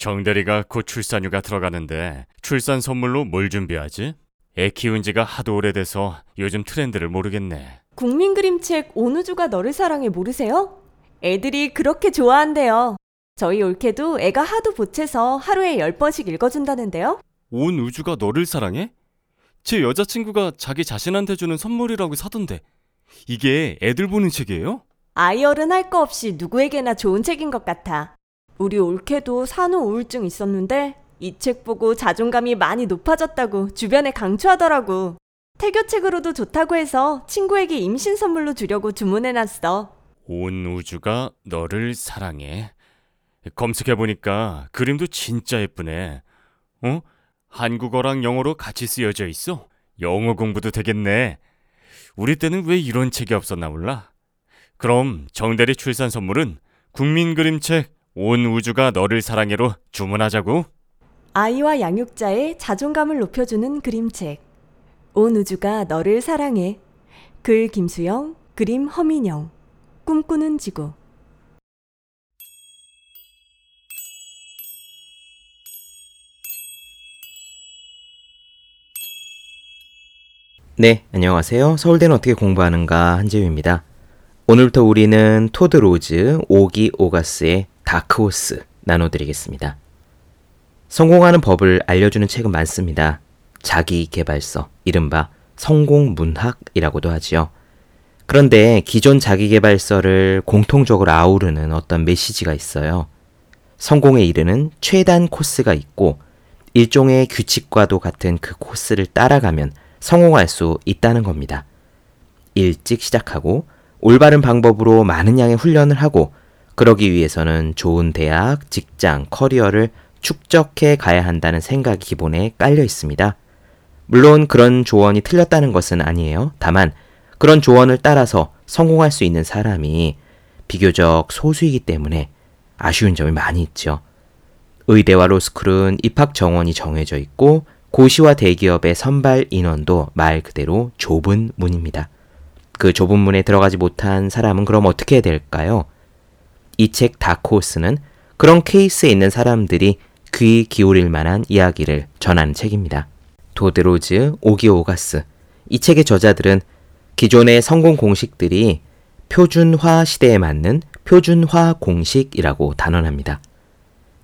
정대리가 곧 출산휴가 들어가는데 출산 선물로 뭘 준비하지? 애 키운 지가 하도 오래돼서 요즘 트렌드를 모르겠네. 국민 그림책 온우주가 너를 사랑해 모르세요? 애들이 그렇게 좋아한대요. 저희 올케도 애가 하도 보채서 하루에 10번씩 읽어준다는데요. 온 우주가 너를 사랑해? 제 여자친구가 자기 자신한테 주는 선물이라고 사던데. 이게 애들 보는 책이에요? 아이얼은 할 거 없이 누구에게나 좋은 책인 것 같아. 우리 올케도 산후 우울증 있었는데 이 책 보고 자존감이 많이 높아졌다고 주변에 강추하더라고. 태교책으로도 좋다고 해서 친구에게 임신 선물로 주려고 주문해놨어. 온 우주가 너를 사랑해. 검색해보니까 그림도 진짜 예쁘네. 어? 한국어랑 영어로 같이 쓰여져 있어? 영어 공부도 되겠네. 우리 때는 왜 이런 책이 없었나 몰라? 그럼 정대리 출산 선물은 국민 그림책 온 우주가 너를 사랑해로 주문하자고. 아이와 양육자의 자존감을 높여주는 그림책. 온 우주가 너를 사랑해. 글 김수영, 그림 허민영. 꿈꾸는 지구. 네, 안녕하세요. 서울대는 어떻게 공부하는가 한재우입니다. 오늘부터 우리는 토드 로즈, 오기 오가스의 다크호스 나눠드리겠습니다. 성공하는 법을 알려주는 책은 많습니다. 자기 개발서, 이른바 성공 문학이라고도 하지요. 그런데 기존 자기 개발서를 공통적으로 아우르는 어떤 메시지가 있어요. 성공에 이르는 최단 코스가 있고 일종의 규칙과도 같은 그 코스를 따라가면 성공할 수 있다는 겁니다. 일찍 시작하고 올바른 방법으로 많은 양의 훈련을 하고 그러기 위해서는 좋은 대학, 직장, 커리어를 축적해 가야 한다는 생각이 기본에 깔려 있습니다. 물론 그런 조언이 틀렸다는 것은 아니에요. 다만 그런 조언을 따라서 성공할 수 있는 사람이 비교적 소수이기 때문에 아쉬운 점이 많이 있죠. 의대와 로스쿨은 입학 정원이 정해져 있고 고시와 대기업의 선발 인원도 말 그대로 좁은 문입니다. 그 좁은 문에 들어가지 못한 사람은 그럼 어떻게 될까요? 이 책 다코스는 그런 케이스에 있는 사람들이 귀 기울일 만한 이야기를 전하는 책입니다. 도드로즈, 오기오가스. 이 책의 저자들은 기존의 성공 공식들이 표준화 시대에 맞는 표준화 공식이라고 단언합니다.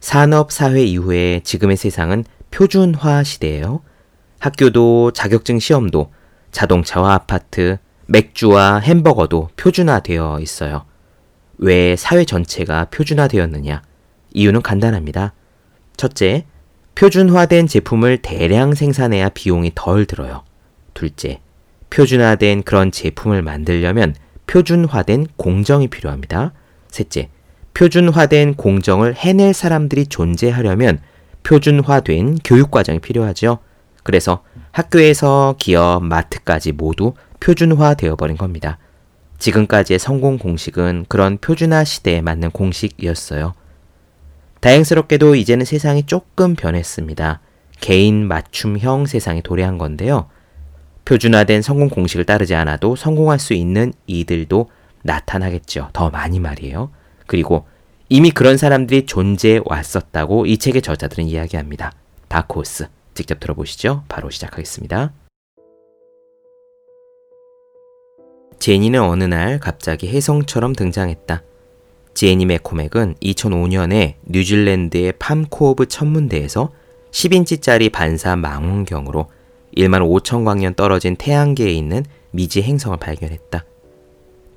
산업 사회 이후에 지금의 세상은 표준화 시대예요. 학교도 자격증 시험도 자동차와 아파트, 맥주와 햄버거도 표준화되어 있어요. 왜 사회 전체가 표준화되었느냐? 이유는 간단합니다. 첫째, 표준화된 제품을 대량 생산해야 비용이 덜 들어요. 둘째, 표준화된 그런 제품을 만들려면 표준화된 공정이 필요합니다. 셋째, 표준화된 공정을 해낼 사람들이 존재하려면 표준화된 교육과정이 필요하죠. 그래서 학교에서 기업, 마트까지 모두 표준화 되어 버린 겁니다. 지금까지의 성공 공식은 그런 표준화 시대에 맞는 공식이었어요. 다행스럽게도 이제는 세상이 조금 변했습니다. 개인 맞춤형 세상에 도래한 건데요. 표준화된 성공 공식을 따르지 않아도 성공할 수 있는 이들도 나타나겠죠. 더 많이 말이에요. 그리고 이미 그런 사람들이 존재해 왔었다고 이 책의 저자들은 이야기합니다. 다코스. 직접 들어보시죠. 바로 시작하겠습니다. 제니는 어느 날 갑자기 혜성처럼 등장했다. 제니 맥코맥은 2005년에 뉴질랜드의 팜코브 천문대에서 10인치짜리 반사 망원경으로 1만 5천 광년 떨어진 태양계에 있는 미지 행성을 발견했다.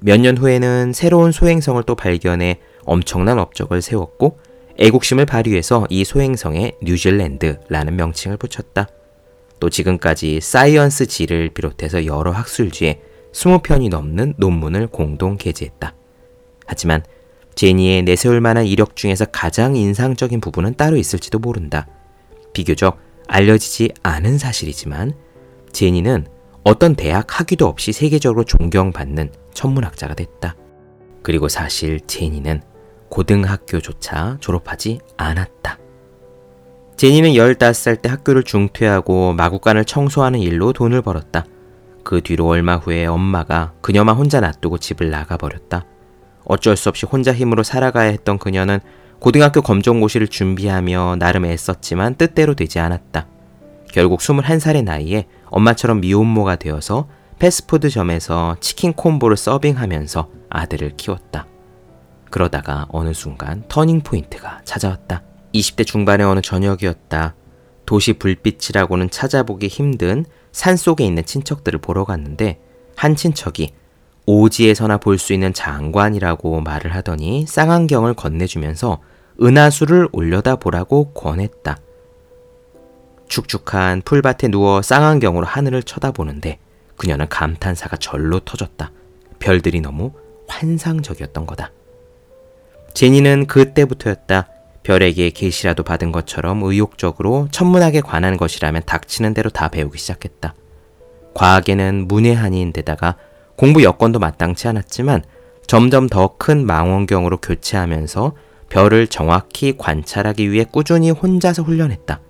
몇 년 후에는 새로운 소행성을 또 발견해 엄청난 업적을 세웠고 애국심을 발휘해서 이 소행성에 뉴질랜드라는 명칭을 붙였다. 또 지금까지 사이언스 지를 비롯해서 여러 학술지에 20편이 넘는 논문을 공동 게재했다. 하지만 제니의 내세울 만한 이력 중에서 가장 인상적인 부분은 따로 있을지도 모른다. 비교적 알려지지 않은 사실이지만 제니는 어떤 대학 학위도 없이 세계적으로 존경받는 천문학자가 됐다. 그리고 사실 제니는 고등학교조차 졸업하지 않았다. 제니는 15살 때 학교를 중퇴하고 마구간을 청소하는 일로 돈을 벌었다. 그 뒤로 얼마 후에 엄마가 그녀만 혼자 놔두고 집을 나가버렸다. 어쩔 수 없이 혼자 힘으로 살아가야 했던 그녀는 고등학교 검정고시를 준비하며 나름 애썼지만 뜻대로 되지 않았다. 결국 21살의 나이에 엄마처럼 미혼모가 되어서 패스트푸드점에서 치킨 콤보를 서빙하면서 아들을 키웠다. 그러다가 어느 순간 터닝 포인트가 찾아왔다. 20대 중반의 어느 저녁이었다. 도시 불빛이라고는 찾아보기 힘든 산 속에 있는 친척들을 보러 갔는데 한 친척이 오지에서나 볼 수 있는 장관이라고 말을 하더니 쌍안경을 건네주면서 은하수를 올려다 보라고 권했다. 축축한 풀밭에 누워 쌍안경으로 하늘을 쳐다보는데 그녀는 감탄사가 절로 터졌다. 별들이 너무 환상적이었던 거다. 제니는 그때부터였다. 별에게 계시라도 받은 것처럼 의욕적으로 천문학에 관한 것이라면 닥치는 대로 다 배우기 시작했다. 과학에는 문외한인데다가 공부 여건도 마땅치 않았지만 점점 더 큰 망원경으로 교체하면서 별을 정확히 관찰하기 위해 꾸준히 혼자서 훈련했다.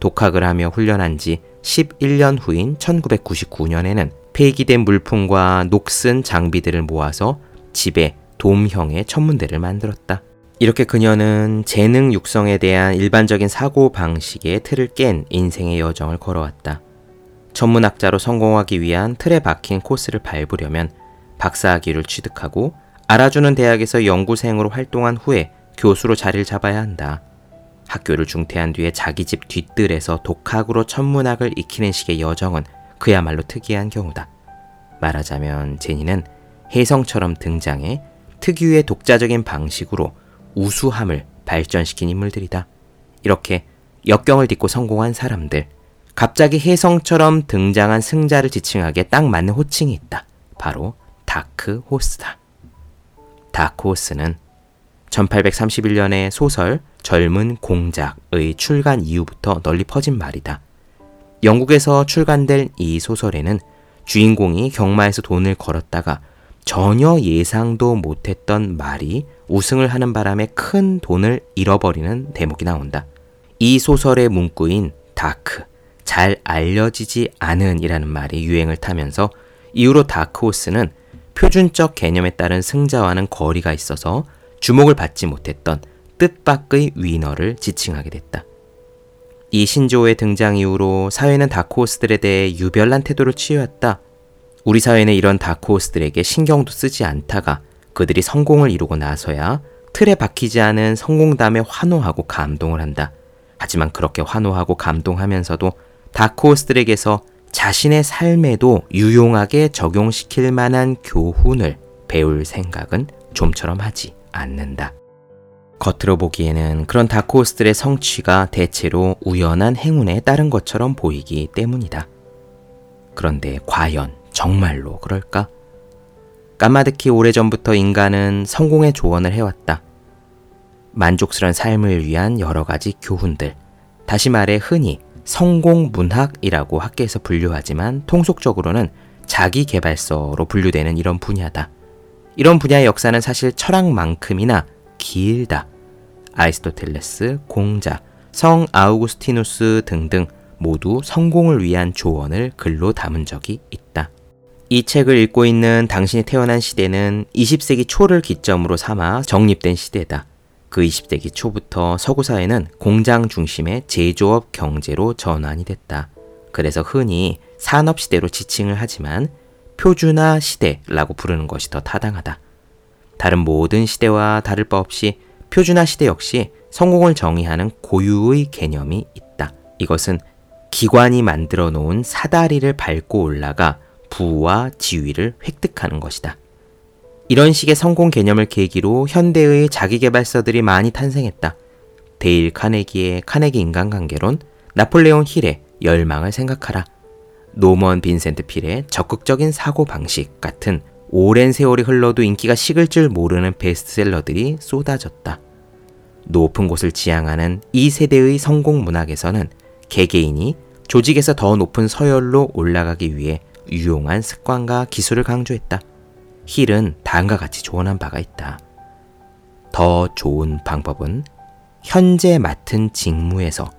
독학을 하며 훈련한 지 11년 후인 1999년에는 폐기된 물품과 녹슨 장비들을 모아서 집에 돔형의 천문대를 만들었다. 이렇게 그녀는 재능 육성에 대한 일반적인 사고 방식의 틀을 깬 인생의 여정을 걸어왔다. 천문학자로 성공하기 위한 틀에 박힌 코스를 밟으려면 박사학위를 취득하고 알아주는 대학에서 연구생으로 활동한 후에 교수로 자리를 잡아야 한다. 학교를 중퇴한 뒤에 자기 집 뒷뜰에서 독학으로 천문학을 익히는 식의 여정은 그야말로 특이한 경우다. 말하자면 제니는 혜성처럼 등장해 특유의 독자적인 방식으로 우수함을 발전시킨 인물들이다. 이렇게 역경을 딛고 성공한 사람들, 갑자기 혜성처럼 등장한 승자를 지칭하기에 딱 맞는 호칭이 있다. 바로 다크 호스다. 다크 호스는 1831년의 소설 젊은 공작의 출간 이후부터 널리 퍼진 말이다. 영국에서 출간된 이 소설에는 주인공이 경마에서 돈을 걸었다가 전혀 예상도 못했던 말이 우승을 하는 바람에 큰 돈을 잃어버리는 대목이 나온다. 이 소설의 문구인 다크, 잘 알려지지 않은 이라는 말이 유행을 타면서 이후로 다크호스는 표준적 개념에 따른 승자와는 거리가 있어서 주목을 받지 못했던 뜻밖의 위너를 지칭하게 됐다. 이 신조어의 등장 이후로 사회는 다크호스들에 대해 유별난 태도를 취해왔다. 우리 사회는 이런 다크호스들에게 신경도 쓰지 않다가 그들이 성공을 이루고 나서야 틀에 박히지 않은 성공담에 환호하고 감동을 한다. 하지만 그렇게 환호하고 감동하면서도 다크호스들에게서 자신의 삶에도 유용하게 적용시킬 만한 교훈을 배울 생각은 좀처럼 하지 않는다. 겉으로 보기에는 그런 다크호스들의 성취가 대체로 우연한 행운에 따른 것처럼 보이기 때문이다. 그런데 과연 정말로 그럴까? 까마득히 오래전부터 인간은 성공의 조언을 해왔다. 만족스러운 삶을 위한 여러 가지 교훈들. 다시 말해 흔히 성공 문학이라고 학계에서 분류하지만 통속적으로는 자기 개발서로 분류되는 이런 분야다. 이런 분야의 역사는 사실 철학만큼이나 길다. 아리스토텔레스, 공자, 성 아우구스티누스 등등 모두 성공을 위한 조언을 글로 담은 적이 있다. 이 책을 읽고 있는 당신이 태어난 시대는 20세기 초를 기점으로 삼아 정립된 시대다. 그 20세기 초부터 서구 사회는 공장 중심의 제조업 경제로 전환이 됐다. 그래서 흔히 산업 시대로 지칭을 하지만 표준화 시대라고 부르는 것이 더 타당하다. 다른 모든 시대와 다를 바 없이 표준화 시대 역시 성공을 정의하는 고유의 개념이 있다. 이것은 기관이 만들어 놓은 사다리를 밟고 올라가 부와 지위를 획득하는 것이다. 이런 식의 성공 개념을 계기로 현대의 자기개발서들이 많이 탄생했다. 데일 카네기의 카네기 인간관계론, 나폴레옹 힐의 열망을 생각하라, 노먼 빈센트 필의 적극적인 사고방식 같은 오랜 세월이 흘러도 인기가 식을 줄 모르는 베스트셀러들이 쏟아졌다. 높은 곳을 지향하는 이 세대의 성공 문학에서는 개개인이 조직에서 더 높은 서열로 올라가기 위해 유용한 습관과 기술을 강조했다. 힐은 다음과 같이 조언한 바가 있다. 더 좋은 방법은 현재 맡은 직무에서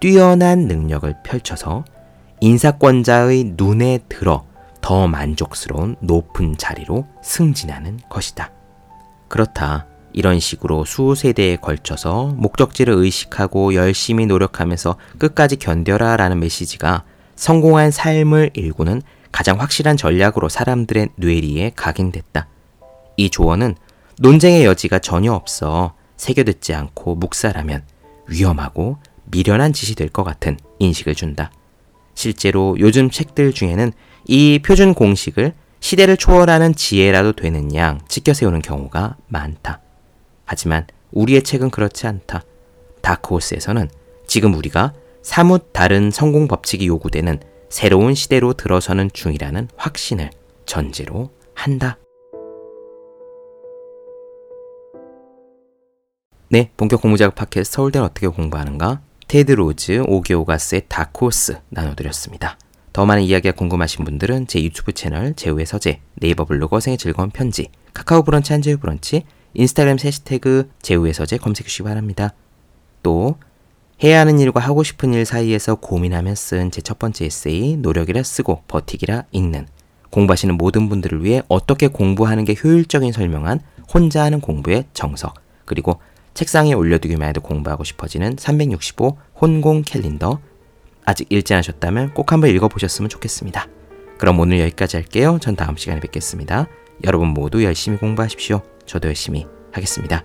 뛰어난 능력을 펼쳐서 인사권자의 눈에 들어 더 만족스러운 높은 자리로 승진하는 것이다. 그렇다. 이런 식으로 수세대에 걸쳐서 목적지를 의식하고 열심히 노력하면서 끝까지 견뎌라 라는 메시지가 성공한 삶을 일구는 가장 확실한 전략으로 사람들의 뇌리에 각인됐다. 이 조언은 논쟁의 여지가 전혀 없어 새겨듣지 않고 묵살하면 위험하고 미련한 짓이 될 것 같은 인식을 준다. 실제로 요즘 책들 중에는 이 표준 공식을 시대를 초월하는 지혜라도 되는 양 치켜세우는 경우가 많다. 하지만 우리의 책은 그렇지 않다. 다크호스에서는 지금 우리가 사뭇 다른 성공 법칙이 요구되는 새로운 시대로 들어서는 중이라는 확신을 전제로 한다. 네, 본격 공부자극 팟캐스트 서울대는 어떻게 공부하는가? 토드 로즈, 오기오가스의 다크호스 나눠드렸습니다. 더 많은 이야기가 궁금하신 분들은 제 유튜브 채널 제우의 서재, 네이버 블로그 어생의 즐거운 편지, 카카오 브런치 한재우 브런치, 인스타그램 해시태그 제우의 서재 검색해 주시기 바랍니다. 또 해야 하는 일과 하고 싶은 일 사이에서 고민하며 쓴 제 첫 번째 에세이 노력이라 쓰고 버티기라 읽는 공부하시는 모든 분들을 위해 어떻게 공부하는 게 효율적인 설명한 혼자 하는 공부의 정석 그리고 책상에 올려두기만 해도 공부하고 싶어지는 365 혼공 캘린더 아직 읽지 않으셨다면 꼭 한번 읽어보셨으면 좋겠습니다. 그럼 오늘 여기까지 할게요. 전 다음 시간에 뵙겠습니다. 여러분 모두 열심히 공부하십시오. 저도 열심히 하겠습니다.